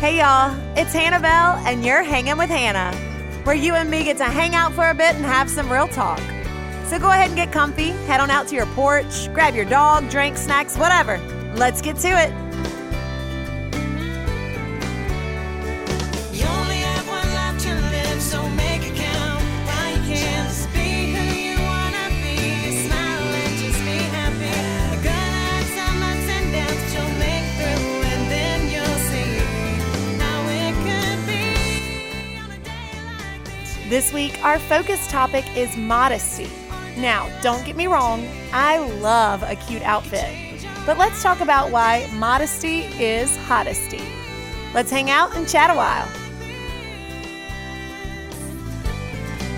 Hey y'all, it's Hannah Bell, and you're hanging with Hannah, where you and me get to hang out for a bit and have some real talk. So go ahead and get comfy, head on out to your porch, grab your dog, drink, snacks, whatever. Let's get to it. This. Week, our focus topic is modesty. Now, don't get me wrong, I love a cute outfit, but let's talk about why modesty is hottesty. Let's hang out and chat a while.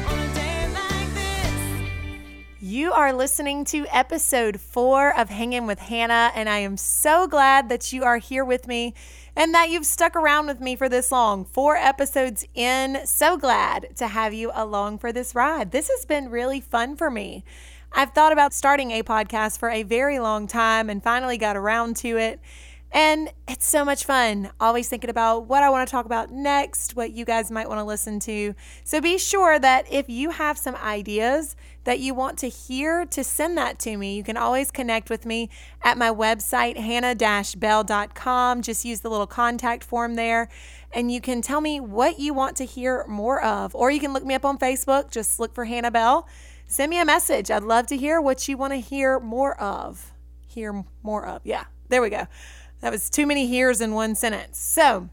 On a day like this. You are listening to episode four of Hanging with Hannah, and I am so glad that you are here with me and that you've stuck around with me for this long. Four episodes in, so glad to have you along for this ride. This has been really fun for me. I've thought about starting a podcast for a very long time and finally got around to it. And it's so much fun. Always thinking about what I want to talk about next, what you guys might want to listen to. So be sure that if you have some ideas that you want to hear, to send that to me. You can always connect with me at my website, hannah-bell.com. Just use the little contact form there. And you can tell me what you want to hear more of. Or you can look me up on Facebook. Just look for Hannah Bell. Send me a message. I'd love to hear what you want to hear more of. Hear more of. Yeah, there we go. That was too many hears in one sentence. So,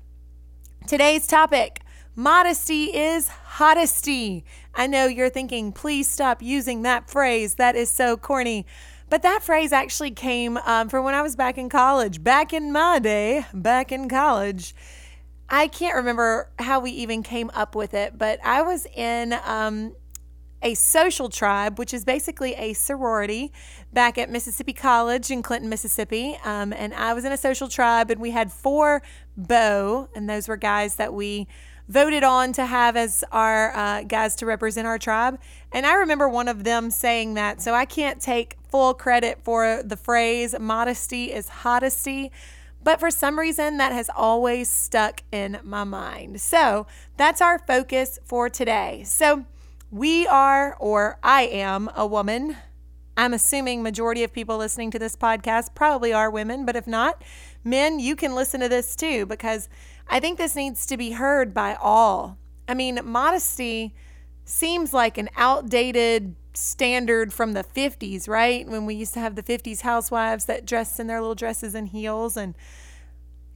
today's topic modesty is hottesty. I know you're thinking, please stop using that phrase. That is so corny. But that phrase actually came um, from when I was back in college. Back in my day, back in college. I can't remember how we even came up with it, but I was in um, a social tribe, which is basically a sorority back at Mississippi College in Clinton, Mississippi. Um, and I was in a social tribe, and we had four beaux, and those were guys that we voted on to have as our uh, guys to represent our tribe. And I remember one of them saying that, so I can't take full credit for the phrase modesty is hottesty. But for some reason, that has always stuck in my mind. So that's our focus for today. So we are, or I am, a woman. I'm assuming majority of people listening to this podcast probably are women, but if not, men, you can listen to this too because I think this needs to be heard by all. I mean, modesty seems like an outdated standard from the 50s, right? When we used to have the 50s housewives that dressed in their little dresses and heels and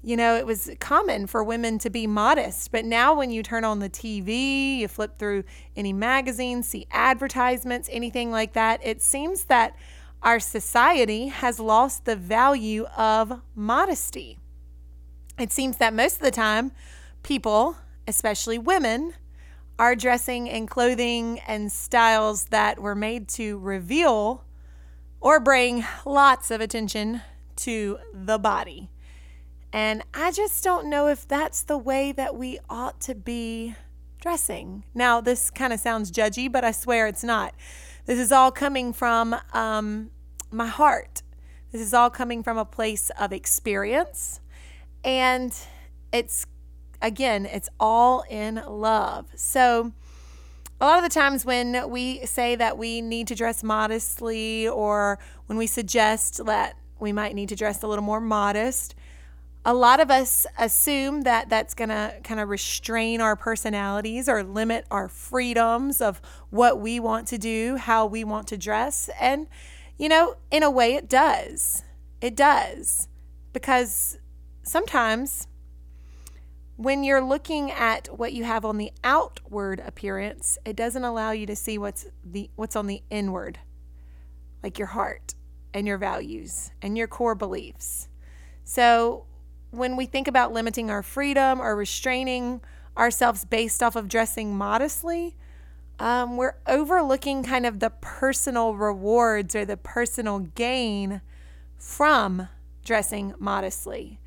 you know, it was common for women to be modest, but now when you turn on the TV, you flip through any magazine, see advertisements, anything like that, it seems that our society has lost the value of modesty. It seems that most of the time, people, especially women, are dressing in clothing and styles that were made to reveal or bring lots of attention to the body. And I just don't know if that's the way that we ought to be dressing. Now, this kind of sounds judgy, but I swear it's not. This is all coming from um, my heart. This is all coming from a place of experience. And it's, again, it's all in love. So, a lot of the times when we say that we need to dress modestly or when we suggest that we might need to dress a little more modest, a lot of us assume that that's going to kind of restrain our personalities or limit our freedoms of what we want to do, how we want to dress. And, you know, in a way, it does. It does. Because sometimes when you're looking at what you have on the outward appearance, it doesn't allow you to see what's the what's on the inward, like your heart and your values and your core beliefs. So, when we think about limiting our freedom or restraining ourselves based off of dressing modestly, um, we're overlooking kind of the personal rewards or the personal gain from dressing modestly.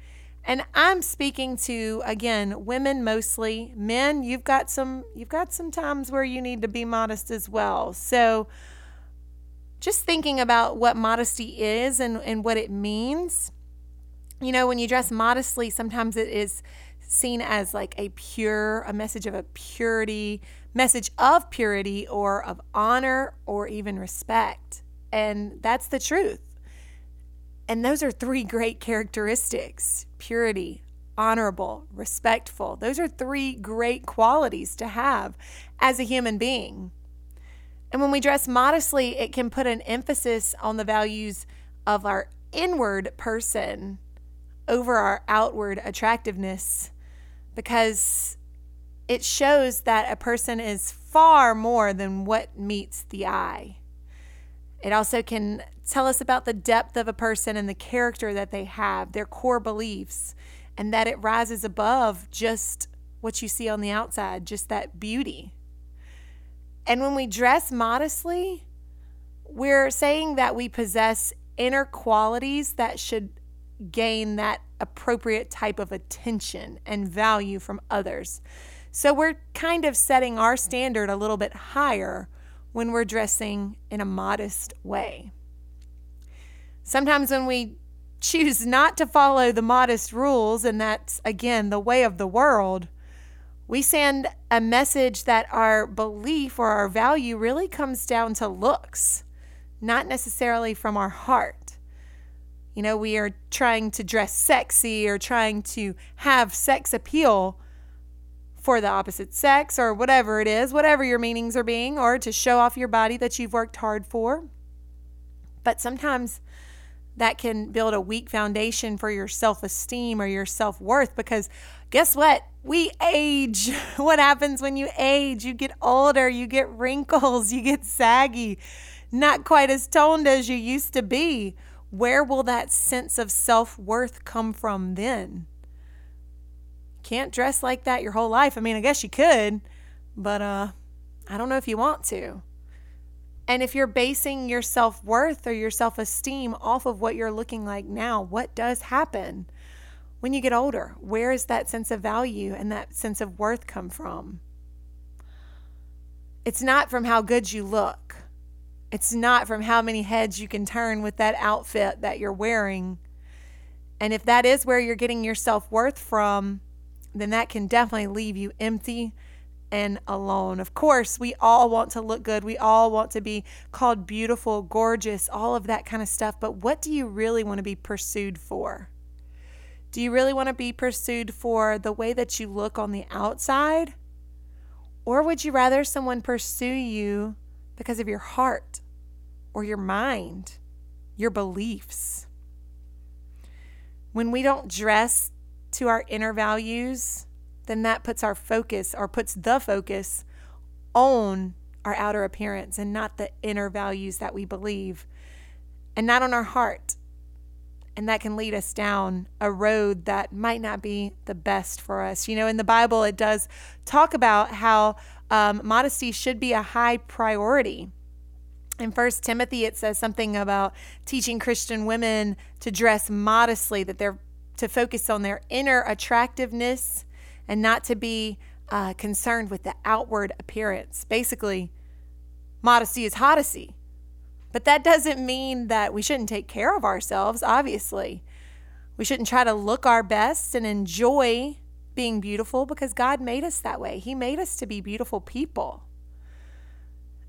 And I'm speaking to again women mostly. Men, you've got some you've got some times where you need to be modest as well. So just thinking about what modesty is and, and what it means you know, when you dress modestly, sometimes it is seen as like a pure, a message of a purity, message of purity or of honor or even respect. And that's the truth. And those are three great characteristics purity, honorable, respectful. Those are three great qualities to have as a human being. And when we dress modestly, it can put an emphasis on the values of our inward person over our outward attractiveness because it shows that a person is far more than what meets the eye. It also can tell us about the depth of a person and the character that they have, their core beliefs, and that it rises above just what you see on the outside, just that beauty. And when we dress modestly, we're saying that we possess inner qualities that should gain that appropriate type of attention and value from others. So we're kind of setting our standard a little bit higher when we're dressing in a modest way. Sometimes when we choose not to follow the modest rules, and that's again the way of the world, we send a message that our belief or our value really comes down to looks, not necessarily from our heart. You know, we are trying to dress sexy or trying to have sex appeal for the opposite sex or whatever it is, whatever your meanings are being, or to show off your body that you've worked hard for. But sometimes that can build a weak foundation for your self esteem or your self worth because guess what? We age. What happens when you age? You get older, you get wrinkles, you get saggy, not quite as toned as you used to be. Where will that sense of self worth come from then? Can't dress like that your whole life. I mean, I guess you could, but uh, I don't know if you want to. And if you're basing your self worth or your self esteem off of what you're looking like now, what does happen when you get older? Where is that sense of value and that sense of worth come from? It's not from how good you look, it's not from how many heads you can turn with that outfit that you're wearing. And if that is where you're getting your self worth from, then that can definitely leave you empty and alone. Of course, we all want to look good. We all want to be called beautiful, gorgeous, all of that kind of stuff. But what do you really want to be pursued for? Do you really want to be pursued for the way that you look on the outside? Or would you rather someone pursue you because of your heart or your mind, your beliefs? When we don't dress to our inner values, then that puts our focus or puts the focus on our outer appearance and not the inner values that we believe and not on our heart. And that can lead us down a road that might not be the best for us. You know, in the Bible, it does talk about how um, modesty should be a high priority. In First Timothy, it says something about teaching Christian women to dress modestly, that they're to focus on their inner attractiveness and not to be uh, concerned with the outward appearance. Basically, modesty is honesty. But that doesn't mean that we shouldn't take care of ourselves, obviously. We shouldn't try to look our best and enjoy being beautiful because God made us that way. He made us to be beautiful people.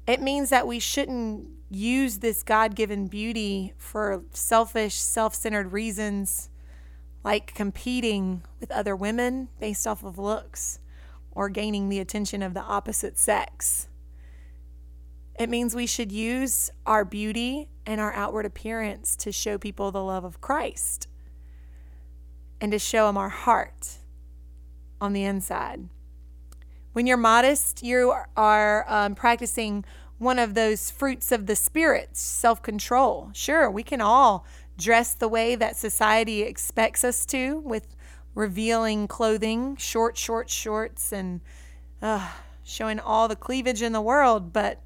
It means that we shouldn't use this God given beauty for selfish, self centered reasons like competing with other women based off of looks or gaining the attention of the opposite sex. It means we should use our beauty and our outward appearance to show people the love of Christ and to show them our heart on the inside. When you're modest, you are um, practicing one of those fruits of the Spirit, self control. Sure, we can all dress the way that society expects us to with revealing clothing, short, short shorts, and uh, showing all the cleavage in the world, but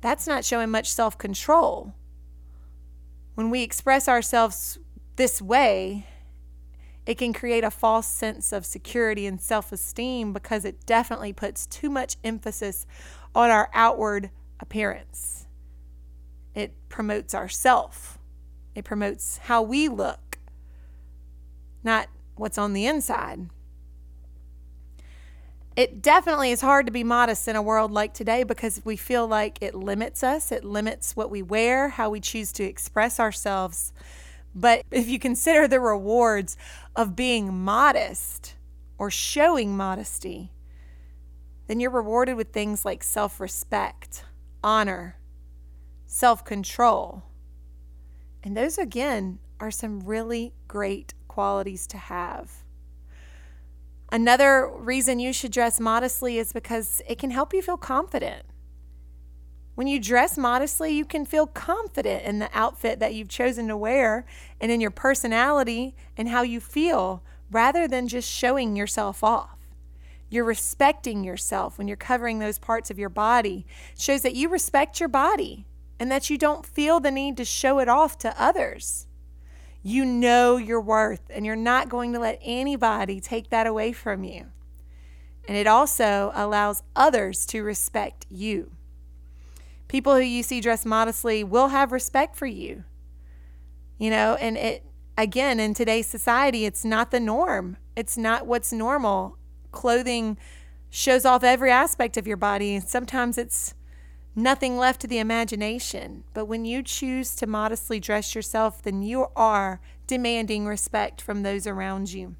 that's not showing much self control. When we express ourselves this way, it can create a false sense of security and self esteem because it definitely puts too much emphasis on our outward appearance. It promotes ourself, it promotes how we look, not what's on the inside. It definitely is hard to be modest in a world like today because we feel like it limits us, it limits what we wear, how we choose to express ourselves. But if you consider the rewards of being modest or showing modesty, then you're rewarded with things like self respect, honor, self control. And those, again, are some really great qualities to have. Another reason you should dress modestly is because it can help you feel confident. When you dress modestly, you can feel confident in the outfit that you've chosen to wear and in your personality and how you feel rather than just showing yourself off. You're respecting yourself when you're covering those parts of your body. It shows that you respect your body and that you don't feel the need to show it off to others. You know your worth, and you're not going to let anybody take that away from you. And it also allows others to respect you. People who you see dressed modestly will have respect for you. You know, and it, again, in today's society, it's not the norm, it's not what's normal. Clothing shows off every aspect of your body. Sometimes it's nothing left to the imagination. But when you choose to modestly dress yourself, then you are demanding respect from those around you.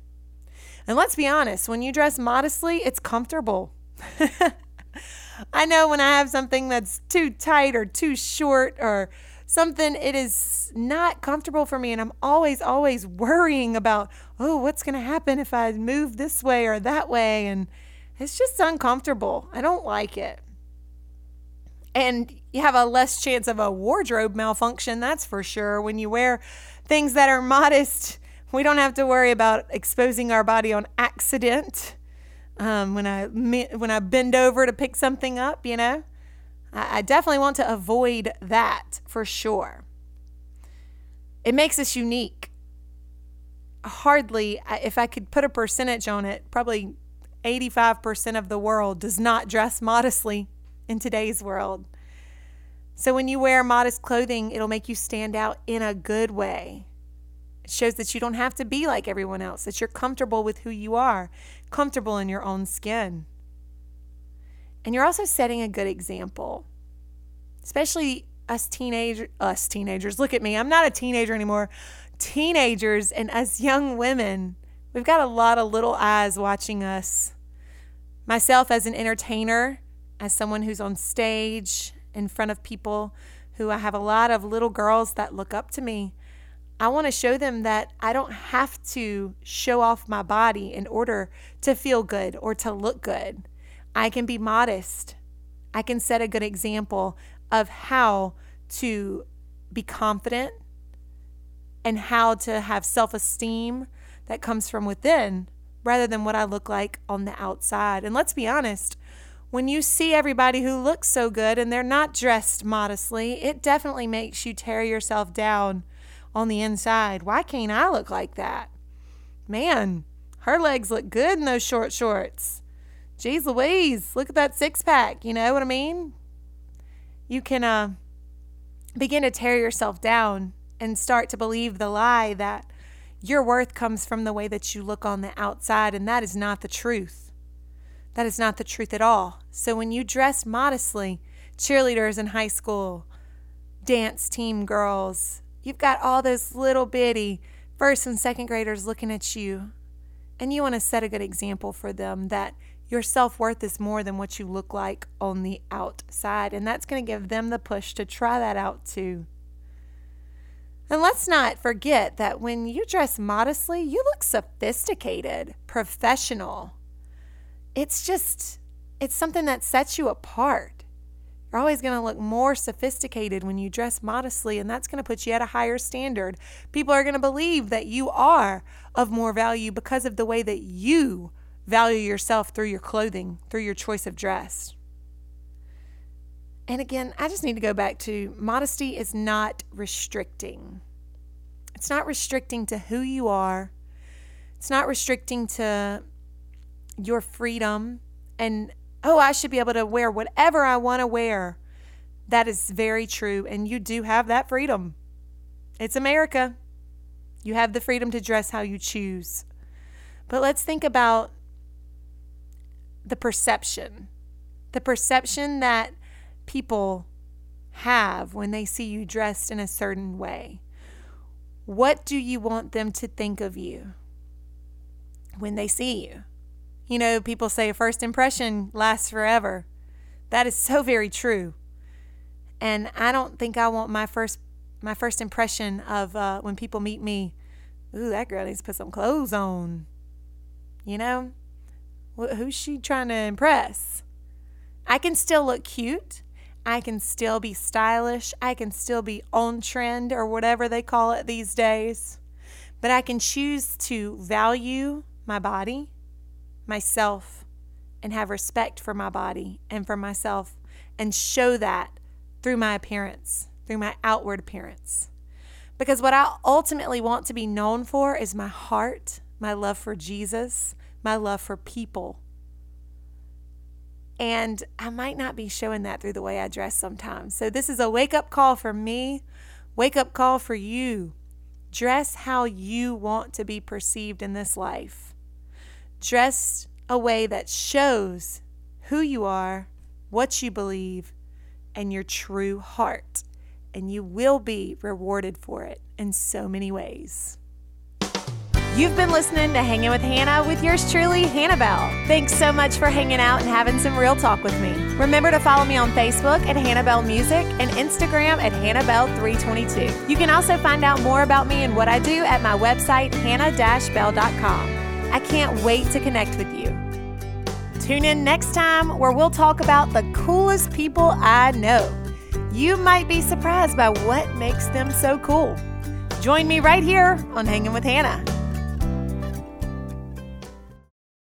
And let's be honest, when you dress modestly, it's comfortable. I know when I have something that's too tight or too short or something, it is not comfortable for me. And I'm always, always worrying about, oh, what's going to happen if I move this way or that way? And it's just uncomfortable. I don't like it and you have a less chance of a wardrobe malfunction, that's for sure. When you wear things that are modest, we don't have to worry about exposing our body on accident. Um, when I when I bend over to pick something up, you know, I, I definitely want to avoid that for sure. It makes us unique. Hardly, if I could put a percentage on it, probably 85% of the world does not dress modestly in today's world. So when you wear modest clothing, it'll make you stand out in a good way. It shows that you don't have to be like everyone else, that you're comfortable with who you are, comfortable in your own skin. And you're also setting a good example. Especially us teenagers, us teenagers. Look at me. I'm not a teenager anymore. Teenagers and us young women, we've got a lot of little eyes watching us. Myself as an entertainer, as someone who's on stage in front of people who I have a lot of little girls that look up to me. I want to show them that I don't have to show off my body in order to feel good or to look good. I can be modest. I can set a good example of how to be confident and how to have self esteem that comes from within rather than what I look like on the outside. And let's be honest, when you see everybody who looks so good and they're not dressed modestly, it definitely makes you tear yourself down on the inside. Why can't I look like that? Man, her legs look good in those short shorts. Jeez Louise, look at that six pack. You know what I mean? You can uh, begin to tear yourself down and start to believe the lie that your worth comes from the way that you look on the outside, and that is not the truth. That is not the truth at all. So when you dress modestly, cheerleaders in high school, dance team girls, you've got all those little bitty first and second graders looking at you. And you want to set a good example for them that your self worth is more than what you look like on the outside. And that's going to give them the push to try that out too. And let's not forget that when you dress modestly, you look sophisticated, professional it's just, it's something that sets you apart. You're always going to look more sophisticated when you dress modestly, and that's going to put you at a higher standard. People are going to believe that you are of more value because of the way that you value yourself through your clothing, through your choice of dress. And again, I just need to go back to modesty is not restricting. It's not restricting to who you are. It's not restricting to your freedom and, oh, I should be able to wear whatever I want to wear. That is very true. And you do have that freedom. It's America. You have the freedom to dress how you choose. But let's think about the perception. The perception that people have when they see you dressed in a certain way. What do you want them to think of you when they see you? You know, people say a first impression lasts forever. That is so very true. And I don't think I want my first my first impression of uh, when people meet me. Ooh, that girl needs to put some clothes on. You know, who's she trying to impress? I can still look cute. I can still be stylish. I can still be on trend or whatever they call it these days. But I can choose to value my body, myself, and have respect for my body and for myself and show that through my appearance, through my outward appearance. Because what I ultimately want to be known for is my heart, my love for Jesus, my love for people. And I might not be showing that through the way I dress sometimes. So this is a wake up call for me, wake up call for you. Dress how you want to be perceived in this life. Dress a way that shows who you are, what you believe, and your true heart. And you will be rewarded for it in so many ways. You've been listening to Hanging with Hannah with yours truly, Hannah Bell. Thanks so much for hanging out and having some real talk with me. Remember to follow me on Facebook at Hannah Bell Music and Instagram at Hannah Bell 322. You can also find out more about me and what I do at my website, hannah-bell.com. I can't wait to connect with you. Tune in next time where we'll talk about the coolest people I know. You might be surprised by what makes them so cool. Join me right here on Hanging with Hannah.